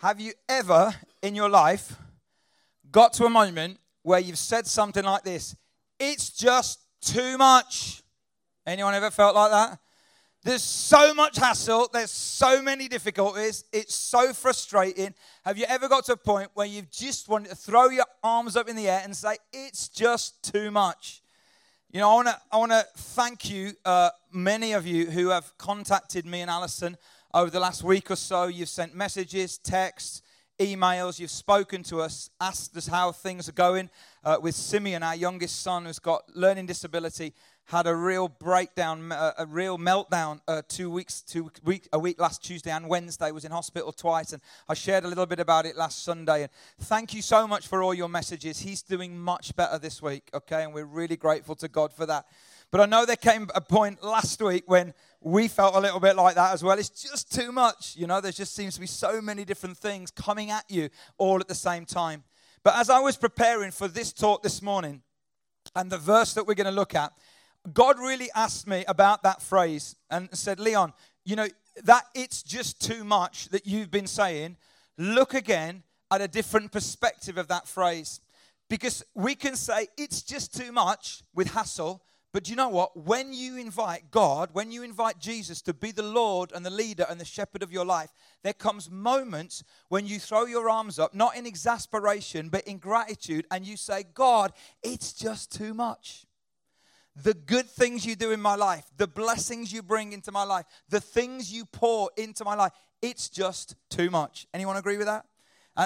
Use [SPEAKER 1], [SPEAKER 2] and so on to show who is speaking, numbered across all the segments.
[SPEAKER 1] Have you ever in your life got to a moment where you've said something like this? It's just too much. Anyone ever felt like that? There's so much hassle, there's so many difficulties, it's so frustrating. Have you ever got to a point where you've just wanted to throw your arms up in the air and say, It's just too much? You know, I want to I wanna thank you, uh, many of you who have contacted me and Alison over the last week or so. You've sent messages, texts, emails, you've spoken to us, asked us how things are going uh, with Simeon, our youngest son, who's got learning disability had a real breakdown, uh, a real meltdown uh, two weeks, two week, a week last Tuesday and Wednesday. Was in hospital twice, and I shared a little bit about it last Sunday. And thank you so much for all your messages. He's doing much better this week, okay, and we're really grateful to God for that. But I know there came a point last week when we felt a little bit like that as well. It's just too much, you know. There just seems to be so many different things coming at you all at the same time. But as I was preparing for this talk this morning, and the verse that we're going to look at God really asked me about that phrase and said, Leon, you know, that it's just too much that you've been saying. Look again at a different perspective of that phrase. Because we can say it's just too much with hassle, but you know what? When you invite God, when you invite Jesus to be the Lord and the leader and the shepherd of your life, there comes moments when you throw your arms up, not in exasperation, but in gratitude, and you say, God, it's just too much the good things you do in my life, the blessings you bring into my life, the things you pour into my life, it's just too much. Anyone agree with that?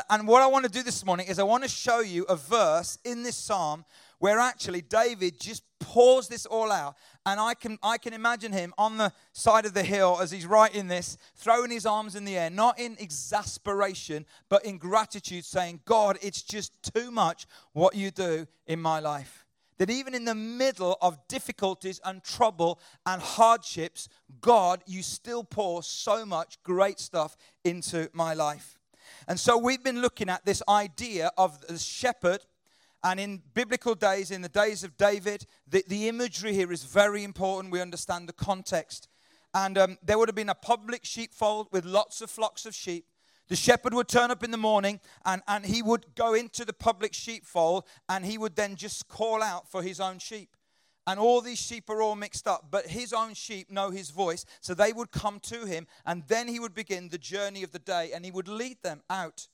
[SPEAKER 1] And what I want to do this morning is I want to show you a verse in this psalm where actually David just pours this all out. And I can, I can imagine him on the side of the hill as he's writing this, throwing his arms in the air, not in exasperation, but in gratitude, saying, God, it's just too much what you do in my life that even in the middle of difficulties and trouble and hardships, God, you still pour so much great stuff into my life. And so we've been looking at this idea of the shepherd. And in biblical days, in the days of David, the, the imagery here is very important. We understand the context. And um, there would have been a public sheepfold with lots of flocks of sheep. The shepherd would turn up in the morning and, and he would go into the public sheepfold and he would then just call out for his own sheep. And all these sheep are all mixed up, but his own sheep know his voice, so they would come to him, and then he would begin the journey of the day and he would lead them out.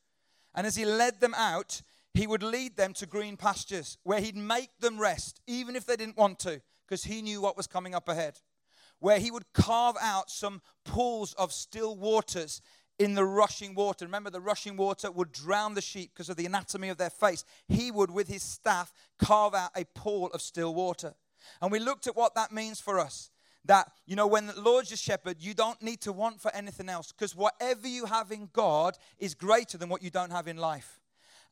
[SPEAKER 1] And as he led them out, he would lead them to green pastures where he'd make them rest, even if they didn't want to, because he knew what was coming up ahead. Where he would carve out some pools of still waters in the rushing water. Remember, the rushing water would drown the sheep because of the anatomy of their face. He would, with his staff, carve out a pool of still water. And we looked at what that means for us. That, you know, when the Lord's your shepherd, you don't need to want for anything else because whatever you have in God is greater than what you don't have in life.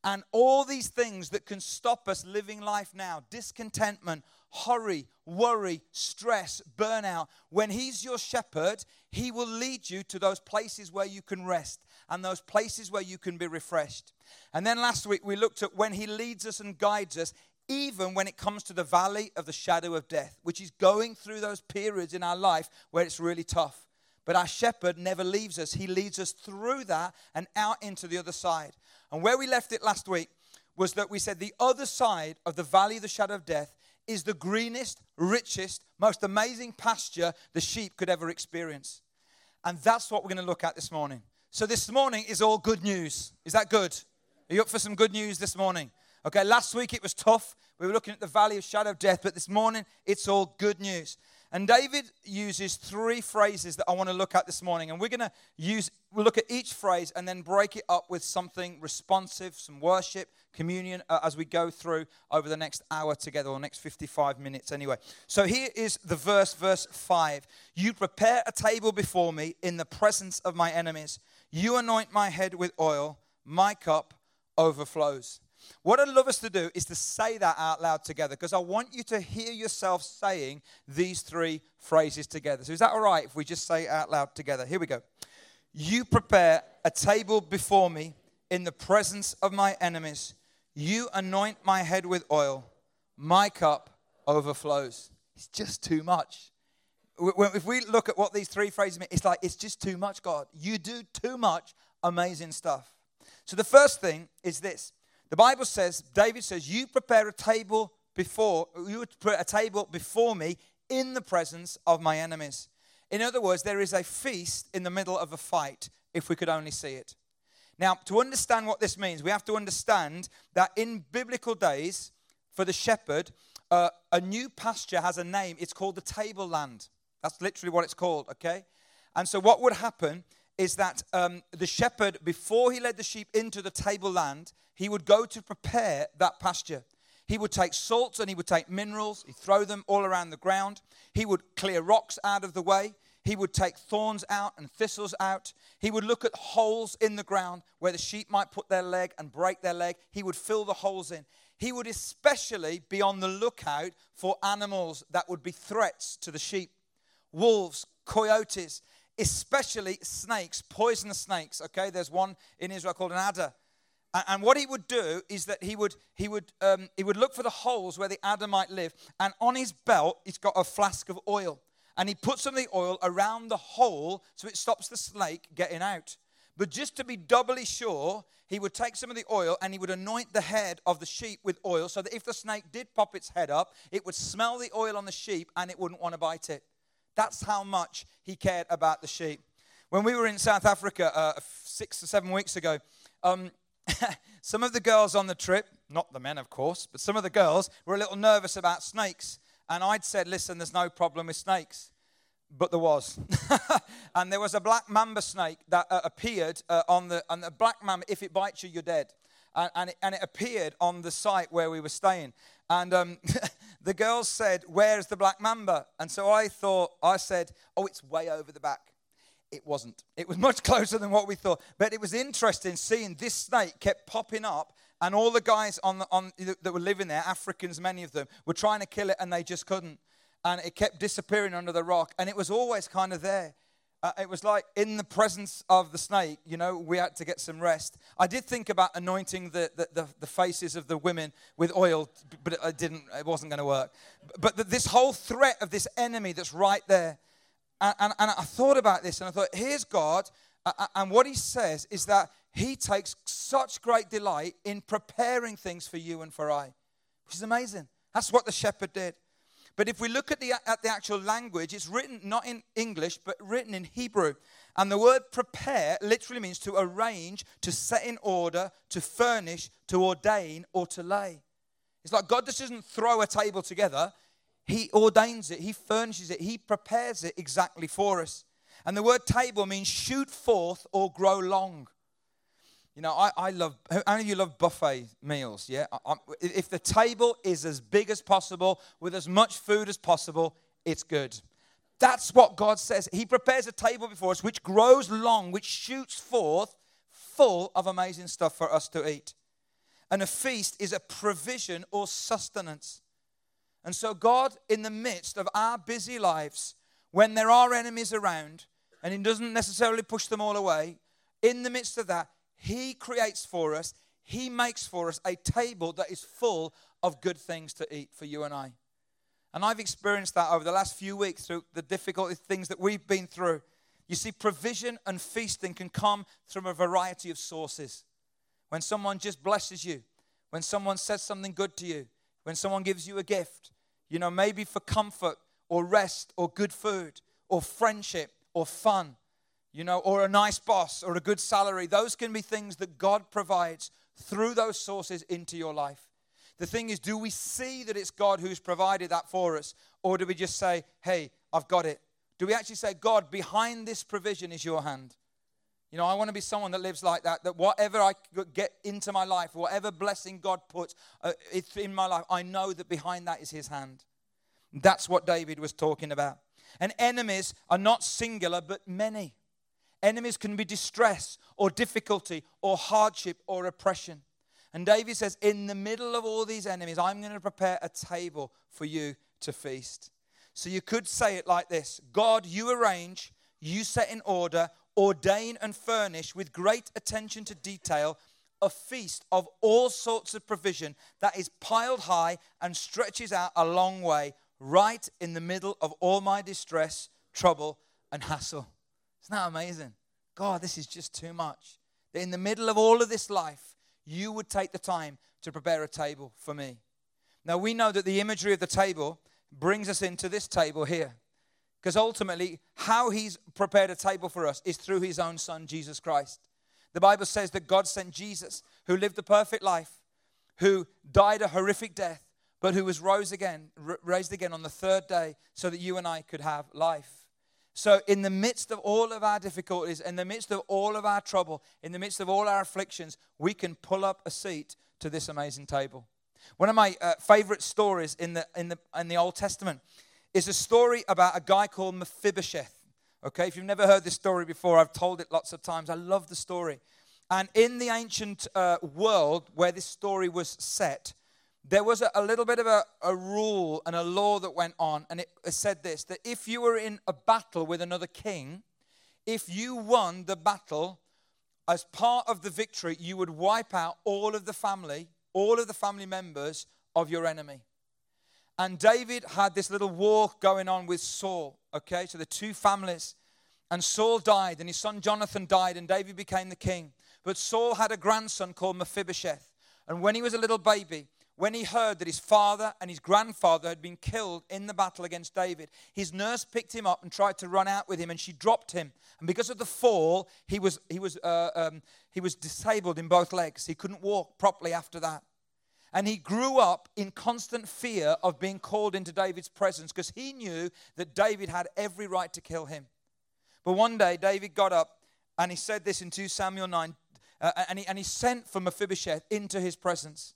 [SPEAKER 1] And all these things that can stop us living life now discontentment, hurry, worry, stress, burnout when He's your shepherd, He will lead you to those places where you can rest and those places where you can be refreshed. And then last week we looked at when He leads us and guides us, even when it comes to the valley of the shadow of death, which is going through those periods in our life where it's really tough. But our shepherd never leaves us, He leads us through that and out into the other side. And where we left it last week was that we said the other side of the valley of the shadow of death is the greenest, richest, most amazing pasture the sheep could ever experience. And that's what we're going to look at this morning. So, this morning is all good news. Is that good? Are you up for some good news this morning? Okay, last week it was tough. We were looking at the valley of shadow of death, but this morning it's all good news. And David uses three phrases that I want to look at this morning. And we're going to use, we'll look at each phrase and then break it up with something responsive, some worship, communion uh, as we go through over the next hour together, or next 55 minutes anyway. So here is the verse, verse 5. You prepare a table before me in the presence of my enemies. You anoint my head with oil, my cup overflows. What I'd love us to do is to say that out loud together because I want you to hear yourself saying these three phrases together. So, is that all right if we just say it out loud together? Here we go. You prepare a table before me in the presence of my enemies. You anoint my head with oil. My cup overflows. It's just too much. If we look at what these three phrases mean, it's like, it's just too much, God. You do too much amazing stuff. So the first thing is this the Bible says, David says, You prepare a table before, you put a table before me in the presence of my enemies. In other words, there is a feast in the middle of a fight if we could only see it. Now, to understand what this means, we have to understand that in biblical days, for the shepherd, uh, a new pasture has a name. It's called the tableland. That's literally what it's called, okay? And so, what would happen is that um, the shepherd, before he led the sheep into the tableland, he would go to prepare that pasture. He would take salts and he would take minerals, he'd throw them all around the ground. He would clear rocks out of the way. He would take thorns out and thistles out. He would look at holes in the ground where the sheep might put their leg and break their leg. He would fill the holes in. He would especially be on the lookout for animals that would be threats to the sheep wolves, coyotes, especially snakes, poisonous snakes. Okay, there's one in Israel called an adder. And what he would do is that he would, he, would, um, he would look for the holes where the adder might live. And on his belt, he's got a flask of oil and he puts some of the oil around the hole so it stops the snake getting out. But just to be doubly sure, he would take some of the oil and he would anoint the head of the sheep with oil so that if the snake did pop its head up, it would smell the oil on the sheep and it wouldn't want to bite it. That's how much he cared about the sheep. When we were in South Africa uh, six or seven weeks ago, um, some of the girls on the trip, not the men, of course, but some of the girls were a little nervous about snakes. And I'd said, listen, there's no problem with snakes. But there was. and there was a black mamba snake that uh, appeared uh, on the, and the black mamba, if it bites you, you're dead. And, and, it, and it appeared on the site where we were staying. And um, the girls said, Where's the black mamba? And so I thought, I said, Oh, it's way over the back. It wasn't. It was much closer than what we thought. But it was interesting seeing this snake kept popping up and all the guys on, the, on that were living there, Africans, many of them, were trying to kill it and they just couldn't. And it kept disappearing under the rock. And it was always kind of there. Uh, it was like in the presence of the snake, you know, we had to get some rest. I did think about anointing the, the, the, the faces of the women with oil, but it didn't, it wasn't going to work. But the, this whole threat of this enemy that's right there. And, and, and I thought about this and I thought, here's God. And what he says is that he takes such great delight in preparing things for you and for I, which is amazing. That's what the shepherd did. But if we look at the, at the actual language, it's written not in English, but written in Hebrew. And the word prepare literally means to arrange, to set in order, to furnish, to ordain, or to lay. It's like God just doesn't throw a table together, He ordains it, He furnishes it, He prepares it exactly for us. And the word table means shoot forth or grow long. You know, I, I love, how many of you love buffet meals? Yeah? I, if the table is as big as possible, with as much food as possible, it's good. That's what God says. He prepares a table before us which grows long, which shoots forth full of amazing stuff for us to eat. And a feast is a provision or sustenance. And so, God, in the midst of our busy lives, when there are enemies around, and He doesn't necessarily push them all away, in the midst of that, he creates for us, He makes for us a table that is full of good things to eat for you and I. And I've experienced that over the last few weeks through the difficult things that we've been through. You see, provision and feasting can come from a variety of sources. When someone just blesses you, when someone says something good to you, when someone gives you a gift, you know, maybe for comfort or rest or good food or friendship or fun you know, or a nice boss or a good salary. Those can be things that God provides through those sources into your life. The thing is, do we see that it's God who's provided that for us? Or do we just say, hey, I've got it? Do we actually say, God, behind this provision is your hand? You know, I want to be someone that lives like that, that whatever I get into my life, whatever blessing God puts uh, in my life, I know that behind that is his hand. That's what David was talking about. And enemies are not singular, but many. Enemies can be distress or difficulty or hardship or oppression. And David says, In the middle of all these enemies, I'm going to prepare a table for you to feast. So you could say it like this God, you arrange, you set in order, ordain and furnish with great attention to detail a feast of all sorts of provision that is piled high and stretches out a long way, right in the middle of all my distress, trouble, and hassle. Isn't that amazing? God, this is just too much. that in the middle of all of this life, you would take the time to prepare a table for me. Now, we know that the imagery of the table brings us into this table here. Because ultimately, how he's prepared a table for us is through his own son, Jesus Christ. The Bible says that God sent Jesus, who lived a perfect life, who died a horrific death, but who was rose again, raised again on the third day so that you and I could have life. So, in the midst of all of our difficulties, in the midst of all of our trouble, in the midst of all our afflictions, we can pull up a seat to this amazing table. One of my uh, favorite stories in the, in, the, in the Old Testament is a story about a guy called Mephibosheth. Okay, if you've never heard this story before, I've told it lots of times. I love the story. And in the ancient uh, world where this story was set, there was a, a little bit of a, a, rule and a law that went on. And it, it said this that if you were in a battle with another king, if you won the battle, as part of the victory, you would wipe out all of the family, all of the family members of your enemy. And David had this little war going on with Saul, okay? So the two families. And Saul died, and his son Jonathan died, and David became the king. But Saul had a grandson called Mephibosheth. And when he was a little baby, when he heard that his father and his grandfather had been killed in the battle against David, his nurse picked him up and tried to run out with him, and she dropped him. And because of the fall, he was, he was, uh, um, he was disabled in both legs. He couldn't walk properly after that. And he grew up in constant fear of being called into David's presence because he knew that David had every right to kill him. But one day, David got up and he said this in 2 Samuel 9, uh, and, he, and he sent for Mephibosheth into his presence.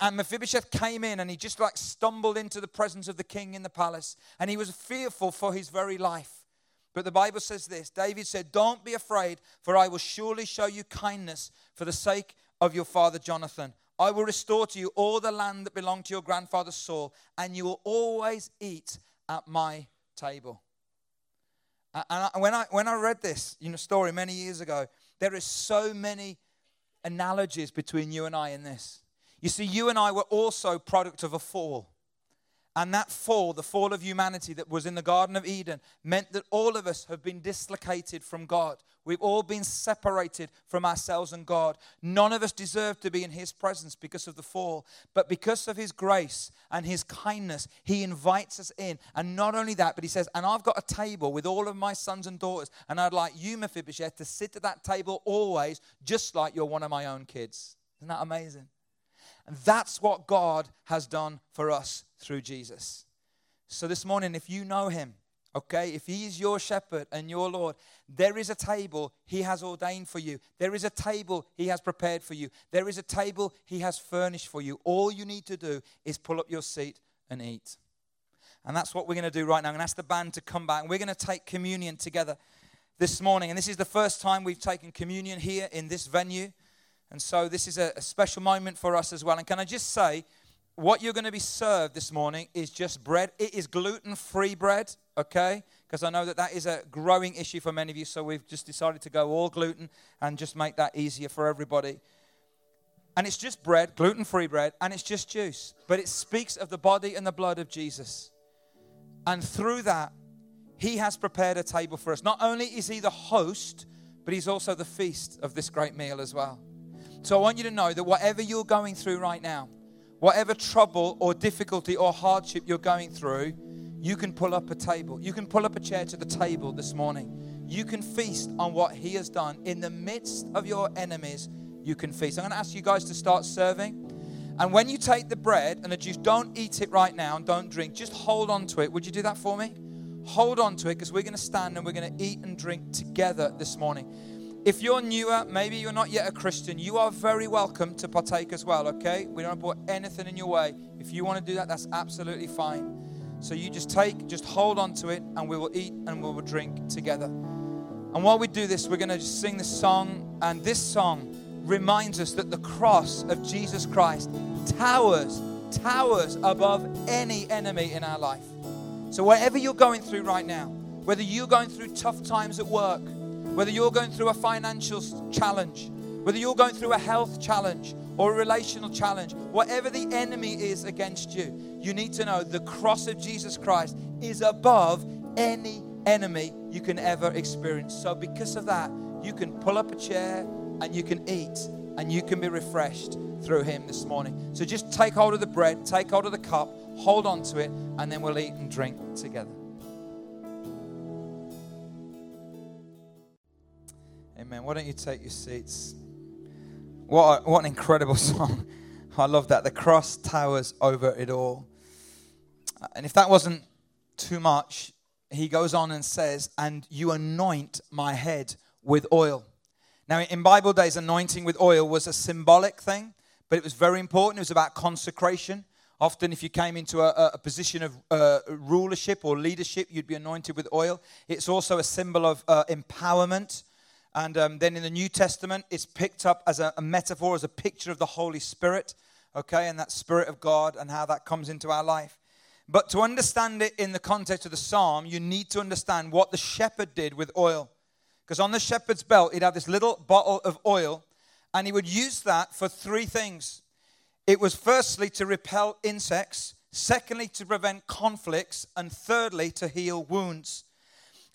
[SPEAKER 1] And Mephibosheth came in and he just like stumbled into the presence of the king in the palace. And he was fearful for his very life. But the Bible says this David said, Don't be afraid, for I will surely show you kindness for the sake of your father Jonathan. I will restore to you all the land that belonged to your grandfather Saul, and you will always eat at my table. And when I, when I read this you know, story many years ago, there is so many analogies between you and I in this. You see, you and I were also product of a fall. And that fall, the fall of humanity that was in the Garden of Eden, meant that all of us have been dislocated from God. We've all been separated from ourselves and God. None of us deserve to be in His presence because of the fall. But because of His grace and His kindness, He invites us in. And not only that, but He says, And I've got a table with all of my sons and daughters. And I'd like you, Mephibosheth, to sit at that table always, just like you're one of my own kids. Isn't that amazing? And that's what God has done for us through Jesus. So this morning, if you know him, okay, if he is your shepherd and your Lord, there is a table he has ordained for you. There is a table he has prepared for you. There is a table he has furnished for you. All you need to do is pull up your seat and eat. And that's what we're going to do right now. I'm going to ask the band to come back. And we're going to take communion together this morning. And this is the first time we've taken communion here in this venue. And so this is a, a special moment for us as well. And can I just say, what you're going to be served this morning is just bread. It is gluten free bread, okay? Because I know that that is a growing issue for many of you. So we've just decided to go all gluten and just make that easier for everybody. And it's just bread, gluten free bread, and it's just juice. But it speaks of the body and the blood of Jesus. And through that, he has prepared a table for us. Not only is he the host, but he's also the feast of this great meal as well. So I want you to know that whatever you're going through right now, whatever trouble or difficulty or hardship you're going through, you can pull up a table. You can pull up a chair to the table this morning. You can feast on what He has done. In the midst of your enemies, you can feast. I'm going to ask you guys to start serving. And when you take the bread and the juice, don't eat it right now and don't drink. Just hold on to it. Would you do that for me? Hold on to it because we're going to stand and we're going to eat and drink together this morning. If you're newer, maybe you're not yet a Christian, you are very welcome to partake as well, okay? We don't put anything in your way. If you want to do that, that's absolutely fine. So you just take, just hold on to it, and we will eat and we will drink together. And while we do this, we're going to sing this song, and this song reminds us that the cross of Jesus Christ towers, towers above any enemy in our life. So whatever you're going through right now, whether you're going through tough times at work, whether you're going through a financial challenge, whether you're going through a health challenge or a relational challenge, whatever the enemy is against you, you need to know the cross of Jesus Christ is above any enemy you can ever experience. So, because of that, you can pull up a chair, and you can eat and you can be refreshed through him this morning. So just take hold of the bread, take hold of the cup, hold on to it, and then we'll eat and drink together. Amen. Why don't you take your seats? What, a, what an incredible song. I love that. The cross towers over it all. And if that wasn't too much, he goes on and says, And you anoint my head with oil. Now, in Bible days, anointing with oil was a symbolic thing, but it was very important. It was about consecration. Often, if you came into a, a position of uh, rulership or leadership, you'd be anointed with oil. It's also a symbol of uh, empowerment. And um, then in the New Testament, it's picked up as a, a metaphor, as a picture of the Holy Spirit, okay, and that Spirit of God and how that comes into our life. But to understand it in the context of the psalm, you need to understand what the shepherd did with oil. Because on the shepherd's belt, he'd have this little bottle of oil, and he would use that for three things. It was firstly to repel insects, secondly, to prevent conflicts, and thirdly, to heal wounds.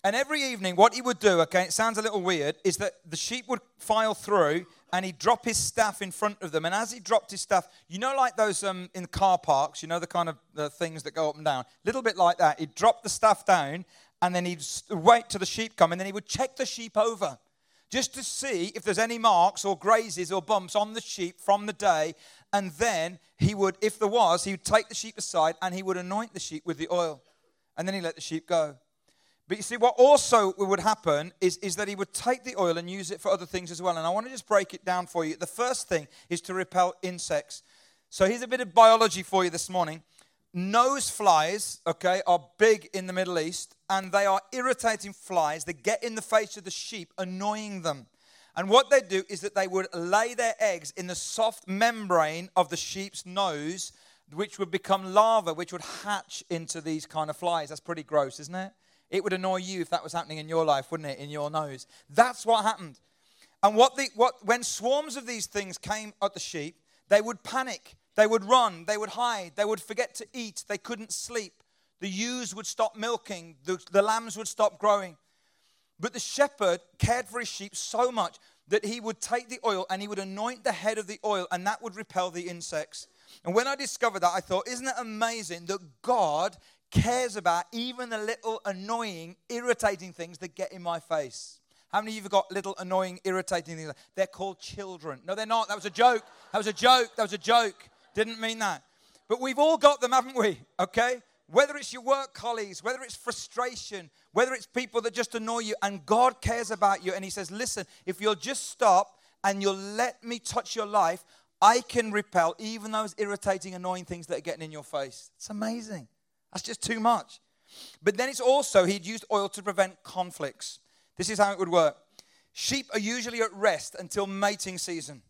[SPEAKER 1] And every evening, what he would do, okay, it sounds a little weird, is that the sheep would file through and he'd drop his staff in front of them. And as he dropped his staff, you know, like those um, in car parks, you know, the kind of the things that go up and down, a little bit like that. He'd drop the staff down and then he'd wait till the sheep come and then he would check the sheep over just to see if there's any marks or grazes or bumps on the sheep from the day. And then he would, if there was, he would take the sheep aside and he would anoint the sheep with the oil. And then he let the sheep go. But you see, what also would happen is, is that he would take the oil and use it for other things as well. And I want to just break it down for you. The first thing is to repel insects. So here's a bit of biology for you this morning. Nose flies, okay, are big in the Middle East, and they are irritating flies that get in the face of the sheep, annoying them. And what they do is that they would lay their eggs in the soft membrane of the sheep's nose, which would become larvae, which would hatch into these kind of flies. That's pretty gross, isn't it? It would annoy you if that was happening in your life, wouldn't it? In your nose. That's what happened. And what the, what, when swarms of these things came at the sheep, they would panic. They would run. They would hide. They would forget to eat. They couldn't sleep. The ewes would stop milking. The, the lambs would stop growing. But the shepherd cared for his sheep so much that he would take the oil and he would anoint the head of the oil, and that would repel the insects. And when I discovered that, I thought, isn't it amazing that God cares about even the little annoying, irritating things that get in my face. How many of you have got little annoying, irritating things? They're called children. No, they're not. That was a joke. That was a joke. That was a joke. Didn't mean that. But we've all got them, haven't we? Okay? Whether it's your work colleagues, whether it's frustration, whether it's people that just annoy you, and God cares about you, and He says, Listen, if you'll just stop and you'll let me touch your life, I can repel even those irritating, annoying things that are getting in your face. It's amazing. That's just too much. But then it's also, he'd used oil to prevent conflicts. This is how it would work sheep are usually at rest until mating season.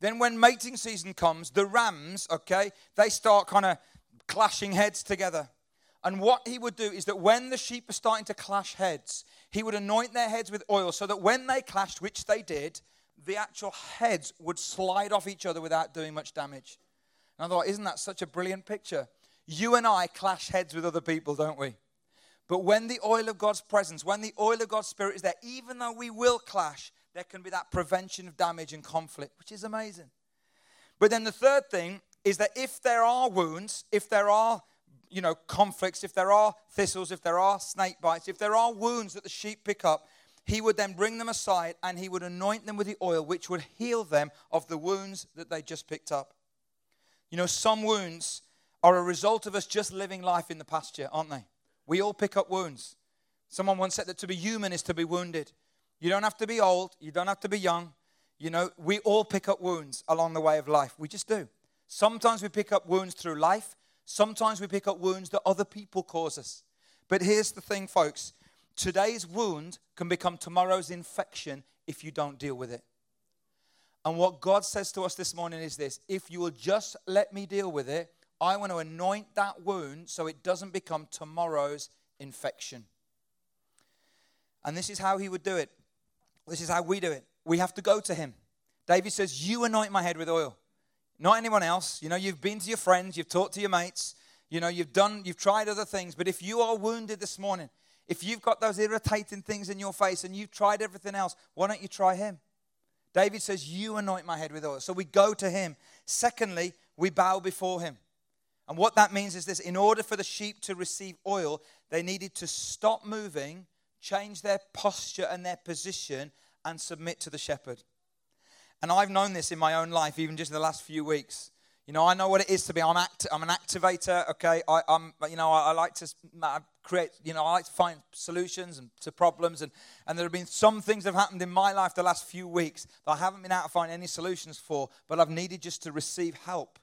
[SPEAKER 1] Then, when mating season comes, the rams, okay, they start kind of clashing heads together. And what he would do is that when the sheep are starting to clash heads, he would anoint their heads with oil so that when they clashed, which they did, the actual heads would slide off each other without doing much damage. And I thought, isn't that such a brilliant picture? You and I clash heads with other people, don't we? But when the oil of God's presence, when the oil of God's Spirit is there, even though we will clash, there can be that prevention of damage and conflict, which is amazing. But then the third thing is that if there are wounds, if there are you know conflicts, if there are thistles, if there are snake bites, if there are wounds that the sheep pick up, he would then bring them aside and he would anoint them with the oil, which would heal them of the wounds that they just picked up. You know, some wounds are a result of us just living life in the pasture, aren't they? We all pick up wounds. Someone once said that to be human is to be wounded. You don't have to be old, you don't have to be young. You know, we all pick up wounds along the way of life. We just do. Sometimes we pick up wounds through life, sometimes we pick up wounds that other people cause us. But here's the thing, folks today's wound can become tomorrow's infection if you don't deal with it. And what God says to us this morning is this if you will just let me deal with it, I want to anoint that wound so it doesn't become tomorrow's infection. And this is how he would do it. This is how we do it. We have to go to him. David says, You anoint my head with oil, not anyone else. You know, you've been to your friends, you've talked to your mates, you know, you've done, you've tried other things. But if you are wounded this morning, if you've got those irritating things in your face and you've tried everything else, why don't you try him? David says, You anoint my head with oil. So we go to him. Secondly, we bow before him. And what that means is this in order for the sheep to receive oil, they needed to stop moving, change their posture and their position, and submit to the shepherd. And I've known this in my own life, even just in the last few weeks. You know, I know what it is to be. I'm, act, I'm an activator. Okay, I, am You know, I, I, like to create. You know, I like to find solutions and to problems. And and there have been some things that have happened in my life the last few weeks that I haven't been able to find any solutions for, but I've needed just to receive help.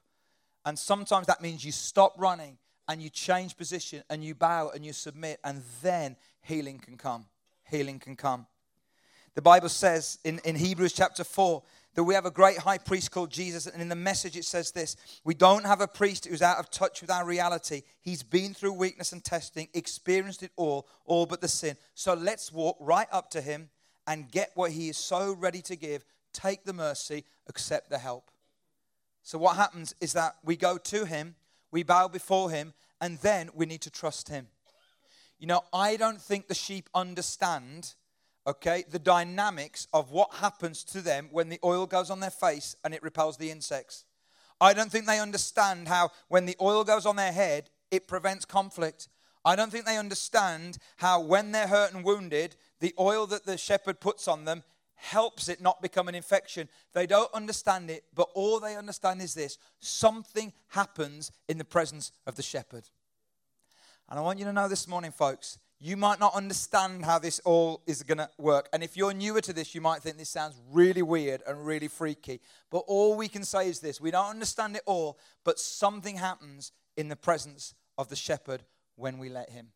[SPEAKER 1] And sometimes that means you stop running and you change position and you bow and you submit, and then healing can come. Healing can come. The Bible says in, in Hebrews chapter 4 that we have a great high priest called Jesus. And in the message, it says this We don't have a priest who's out of touch with our reality. He's been through weakness and testing, experienced it all, all but the sin. So let's walk right up to him and get what he is so ready to give. Take the mercy, accept the help. So, what happens is that we go to him, we bow before him, and then we need to trust him. You know, I don't think the sheep understand okay, the dynamics of what happens to them when the oil goes on their face and it repels the insects. I don't think they understand how when the oil goes on their head, it prevents conflict. I don't think they understand how when they're hurt and wounded, the oil that the shepherd puts on them helps it not become an infection. They don't understand it, but all they understand is this something happens in the presence of the shepherd. And I want you to know this morning, folks, you might not understand how this all is going to work. And if you're newer to this, you might think this sounds really weird and really freaky. But all we can say is this we don't understand it all, but something happens in the presence of the shepherd when we let him.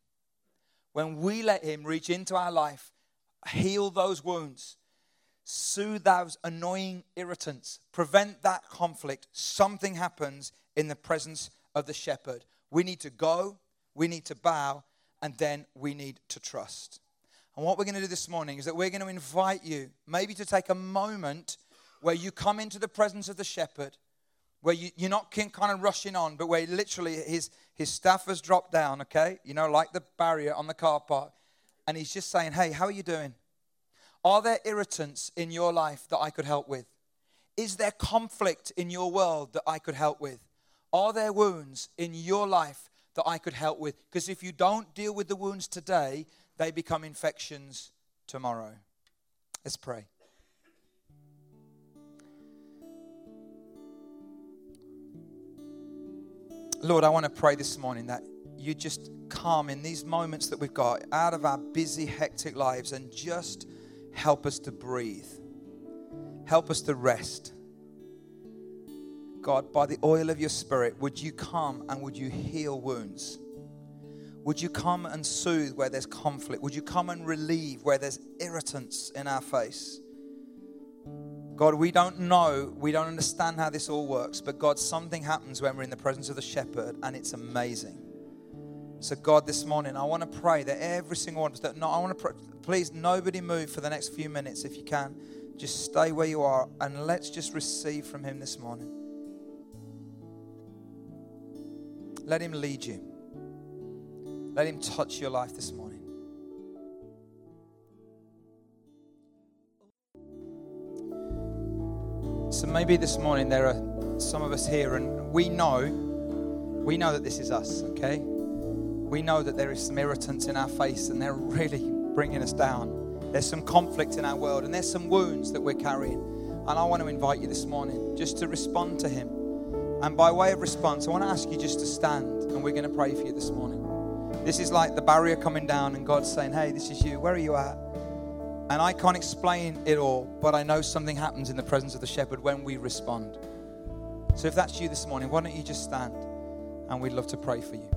[SPEAKER 1] When we let him reach into our life, heal those wounds, soothe those annoying irritants, prevent that conflict, something happens in the presence of the shepherd. We need to go, we need to bow and then we need to trust. And what we're going to do this morning is that we're going to invite you maybe to take a moment where you come into the presence of the shepherd, where you, you're not kind of rushing on, but where literally his, his staff has dropped down, okay? You know, like the barrier on the car park. And he's just saying, hey, how are you doing? Are there irritants in your life that I could help with? Is there conflict in your world that I could help with? Are there wounds in your life that I could help with. Because if you don't deal with the wounds today, they become infections tomorrow. Let's pray. Lord, I want to pray this morning that you just come in these moments that we've got out of our busy, hectic lives and just help us to breathe. Help us to rest. God, by the oil of your spirit, would you come and would you heal wounds? Would you come and soothe where there's conflict? Would you come and relieve where there's irritants in our face? God, we don't know, we don't understand how this all works, but God, something happens when we're in the presence of the shepherd, and it's amazing. So, God, this morning, I want to pray that every single one of us, that no, I want to pray, please, nobody move for the next few minutes if you can. Just stay where you are and let's just receive from Him this morning. Let Him lead you. Let Him touch your life this morning. So maybe this morning there are some of us here, and we know, we know that this is us, okay? We know that there is some irritants in our face and they're really bringing us down. There's some conflict in our world and there's some wounds that we're carrying. And I want to invite you this morning just to respond to Him. And by way of response, I want to ask you just to stand and we're going to pray for you this morning. This is like the barrier coming down and God's saying, Hey, this is you. Where are you at? And I can't explain it all, but I know something happens in the presence of the shepherd when we respond. So if that's you this morning, why don't you just stand and we'd love to pray for you.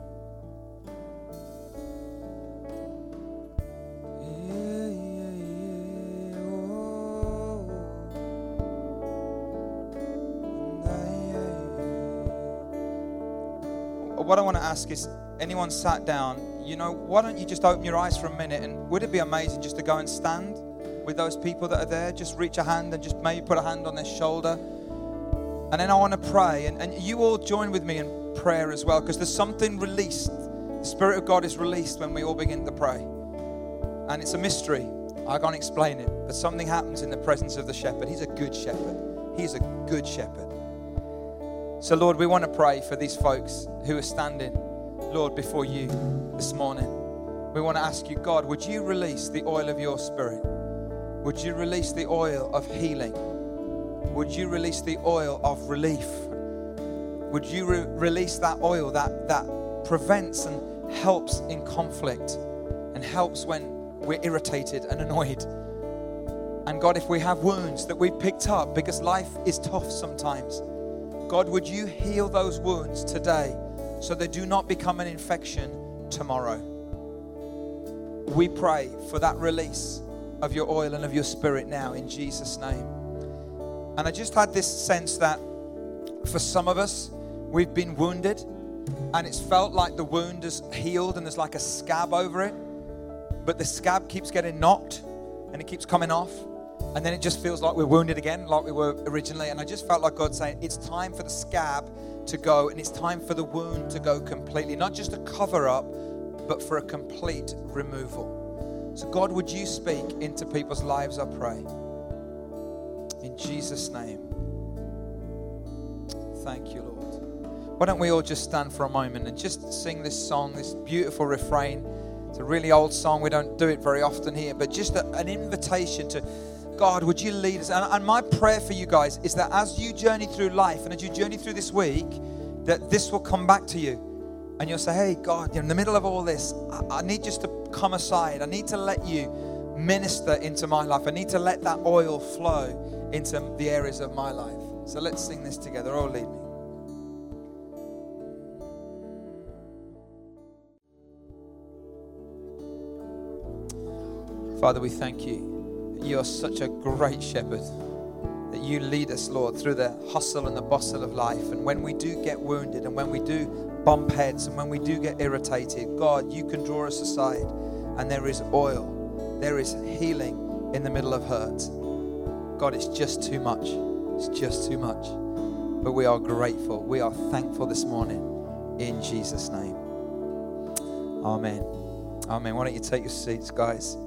[SPEAKER 1] Ask is anyone sat down, you know, why don't you just open your eyes for a minute? And would it be amazing just to go and stand with those people that are there? Just reach a hand and just maybe put a hand on their shoulder. And then I want to pray. And, and you all join with me in prayer as well, because there's something released. The Spirit of God is released when we all begin to pray. And it's a mystery. I can't explain it, but something happens in the presence of the shepherd. He's a good shepherd. He's a good shepherd. So, Lord, we want to pray for these folks who are standing, Lord, before you this morning. We want to ask you, God, would you release the oil of your spirit? Would you release the oil of healing? Would you release the oil of relief? Would you re- release that oil that, that prevents and helps in conflict and helps when we're irritated and annoyed? And God, if we have wounds that we've picked up because life is tough sometimes, God, would you heal those wounds today so they do not become an infection tomorrow? We pray for that release of your oil and of your spirit now in Jesus' name. And I just had this sense that for some of us, we've been wounded and it's felt like the wound is healed and there's like a scab over it, but the scab keeps getting knocked and it keeps coming off. And then it just feels like we're wounded again, like we were originally. And I just felt like God saying, it's time for the scab to go and it's time for the wound to go completely. Not just a cover up, but for a complete removal. So, God, would you speak into people's lives, I pray? In Jesus' name. Thank you, Lord. Why don't we all just stand for a moment and just sing this song, this beautiful refrain? It's a really old song. We don't do it very often here, but just a, an invitation to God, would you lead us? And, and my prayer for you guys is that as you journey through life and as you journey through this week, that this will come back to you. And you'll say, hey, God, in the middle of all this, I, I need just to come aside. I need to let you minister into my life. I need to let that oil flow into the areas of my life. So let's sing this together. Oh, lead me. Father, we thank you. You are such a great shepherd that you lead us, Lord, through the hustle and the bustle of life. And when we do get wounded and when we do bump heads and when we do get irritated, God, you can draw us aside and there is oil, there is healing in the middle of hurt. God, it's just too much. It's just too much. But we are grateful. We are thankful this morning in Jesus' name. Amen. Amen. Why don't you take your seats, guys?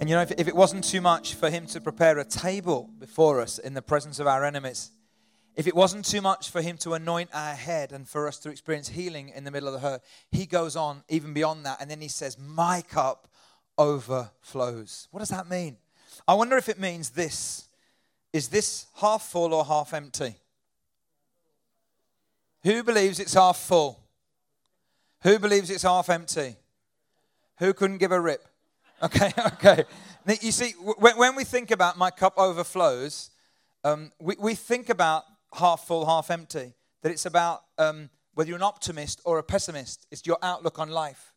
[SPEAKER 1] And you know, if, if it wasn't too much for him to prepare a table before us in the presence of our enemies, if it wasn't too much for him to anoint our head and for us to experience healing in the middle of the hurt, he goes on even beyond that. And then he says, My cup overflows. What does that mean? I wonder if it means this is this half full or half empty? Who believes it's half full? Who believes it's half empty? Who couldn't give a rip? Okay, okay. You see, when, when we think about my cup overflows, um, we, we think about half full, half empty. That it's about um, whether you're an optimist or a pessimist. It's your outlook on life.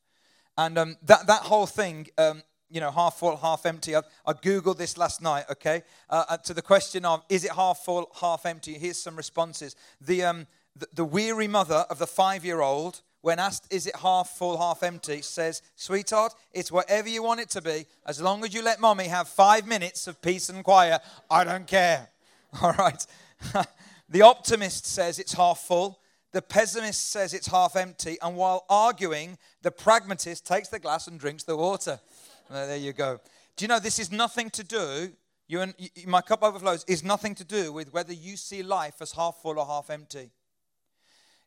[SPEAKER 1] And um, that, that whole thing, um, you know, half full, half empty. I, I Googled this last night, okay? Uh, uh, to the question of, is it half full, half empty? Here's some responses. The, um, the, the weary mother of the five year old when asked, is it half full, half empty, says, Sweetheart, it's whatever you want it to be. As long as you let mommy have five minutes of peace and quiet, I don't care. All right. the optimist says it's half full. The pessimist says it's half empty. And while arguing, the pragmatist takes the glass and drinks the water. There you go. Do you know this is nothing to do? You and my cup overflows is nothing to do with whether you see life as half full or half empty.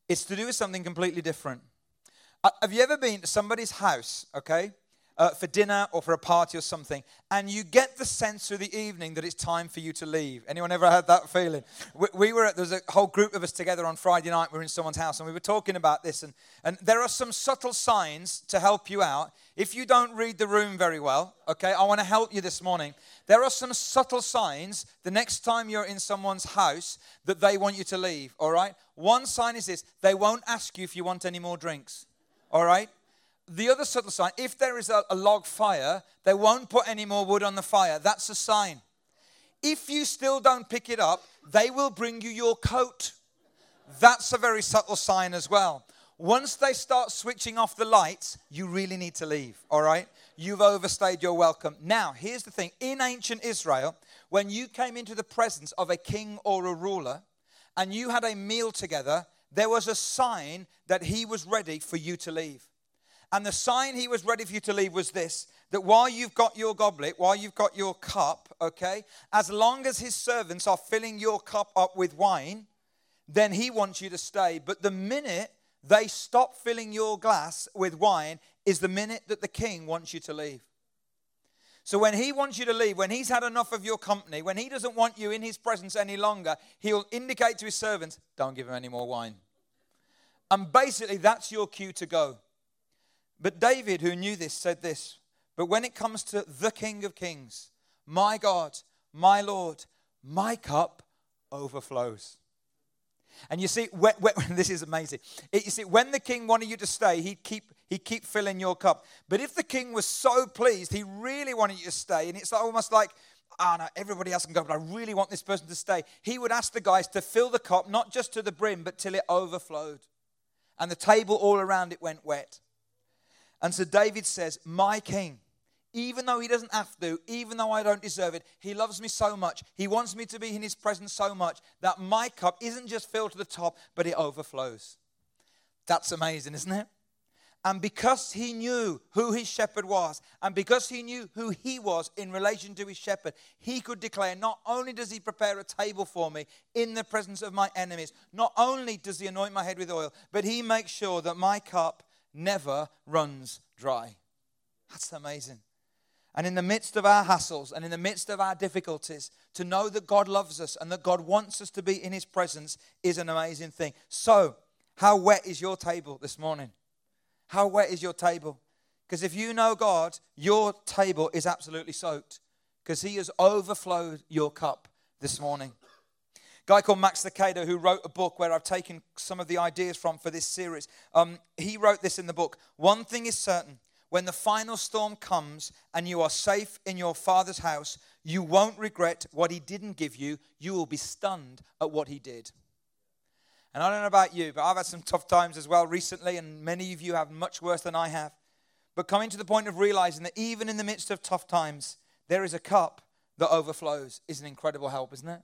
[SPEAKER 1] It's to do with something completely different. Uh, have you ever been to somebody's house, okay, uh, for dinner or for a party or something, and you get the sense through the evening that it's time for you to leave? Anyone ever had that feeling? We, we were at, there was a whole group of us together on Friday night. We were in someone's house, and we were talking about this. And, and there are some subtle signs to help you out. If you don't read the room very well, okay, I want to help you this morning. There are some subtle signs the next time you're in someone's house that they want you to leave, all right? One sign is this they won't ask you if you want any more drinks. All right? The other subtle sign if there is a, a log fire, they won't put any more wood on the fire. That's a sign. If you still don't pick it up, they will bring you your coat. That's a very subtle sign as well. Once they start switching off the lights, you really need to leave, all right? You've overstayed your welcome. Now, here's the thing in ancient Israel, when you came into the presence of a king or a ruler, and you had a meal together, there was a sign that he was ready for you to leave. And the sign he was ready for you to leave was this that while you've got your goblet, while you've got your cup, okay, as long as his servants are filling your cup up with wine, then he wants you to stay. But the minute they stop filling your glass with wine is the minute that the king wants you to leave. So when he wants you to leave, when he's had enough of your company, when he doesn't want you in his presence any longer, he'll indicate to his servants, don't give him any more wine. And basically, that's your cue to go. But David, who knew this, said this But when it comes to the King of Kings, my God, my Lord, my cup overflows. And you see, when, when, this is amazing. It, you see, when the king wanted you to stay, he'd keep, he'd keep filling your cup. But if the king was so pleased, he really wanted you to stay, and it's almost like, oh no, everybody else can go, but I really want this person to stay. He would ask the guys to fill the cup, not just to the brim, but till it overflowed. And the table all around it went wet. And so David says, My king, even though he doesn't have to, even though I don't deserve it, he loves me so much. He wants me to be in his presence so much that my cup isn't just filled to the top, but it overflows. That's amazing, isn't it? And because he knew who his shepherd was, and because he knew who he was in relation to his shepherd, he could declare not only does he prepare a table for me in the presence of my enemies, not only does he anoint my head with oil, but he makes sure that my cup never runs dry. That's amazing. And in the midst of our hassles and in the midst of our difficulties, to know that God loves us and that God wants us to be in His presence is an amazing thing. So, how wet is your table this morning? How wet is your table? Because if you know God, your table is absolutely soaked because He has overflowed your cup this morning. Guy called Max Lucado, who wrote a book where I've taken some of the ideas from for this series, um, he wrote this in the book One thing is certain when the final storm comes and you are safe in your father's house, you won't regret what he didn't give you. You will be stunned at what he did. And I don't know about you, but I've had some tough times as well recently, and many of you have much worse than I have. But coming to the point of realizing that even in the midst of tough times, there is a cup that overflows is an incredible help, isn't it?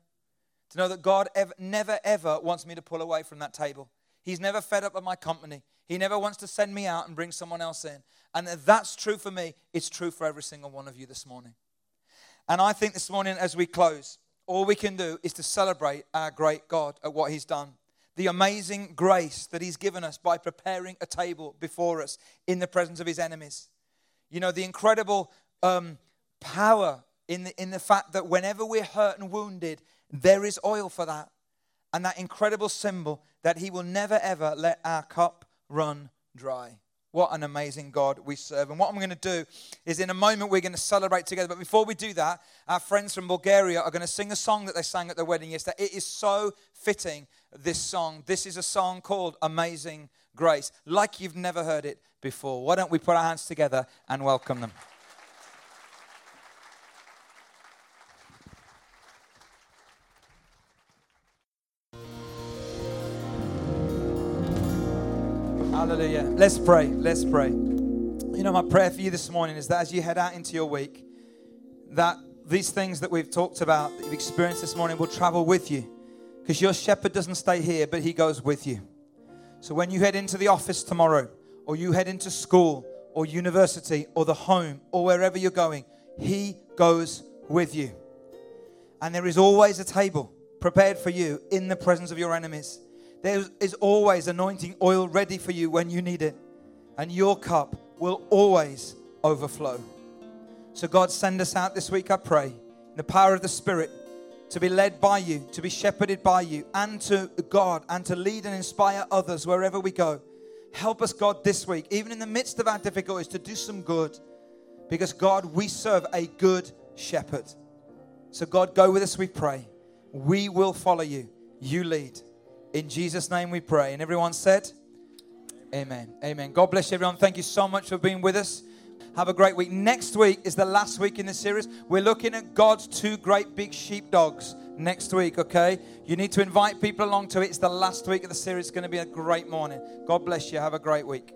[SPEAKER 1] To know that God ever, never, ever wants me to pull away from that table. He's never fed up with my company. He never wants to send me out and bring someone else in. And that's true for me, it's true for every single one of you this morning. And I think this morning, as we close, all we can do is to celebrate our great God at what He's done. The amazing grace that He's given us by preparing a table before us in the presence of His enemies. You know, the incredible um, power in the, in the fact that whenever we're hurt and wounded, there is oil for that. And that incredible symbol that He will never ever let our cup run dry. What an amazing God we serve. And what I'm going to do is in a moment we're going to celebrate together. But before we do that, our friends from Bulgaria are going to sing a song that they sang at their wedding yesterday. It is so fitting, this song. This is a song called Amazing Grace, like you've never heard it before. Why don't we put our hands together and welcome them? Hallelujah. Let's pray. Let's pray. You know, my prayer for you this morning is that as you head out into your week, that these things that we've talked about, that you've experienced this morning, will travel with you. Because your shepherd doesn't stay here, but he goes with you. So when you head into the office tomorrow, or you head into school, or university, or the home, or wherever you're going, he goes with you. And there is always a table prepared for you in the presence of your enemies. There is always anointing oil ready for you when you need it, and your cup will always overflow. So, God, send us out this week, I pray, in the power of the Spirit, to be led by you, to be shepherded by you, and to God, and to lead and inspire others wherever we go. Help us, God, this week, even in the midst of our difficulties, to do some good. Because, God, we serve a good shepherd. So, God, go with us, we pray. We will follow you. You lead. In Jesus' name we pray. And everyone said, Amen. Amen. God bless you, everyone. Thank you so much for being with us. Have a great week. Next week is the last week in the series. We're looking at God's two great big sheepdogs next week, okay? You need to invite people along to it. It's the last week of the series. It's going to be a great morning. God bless you. Have a great week.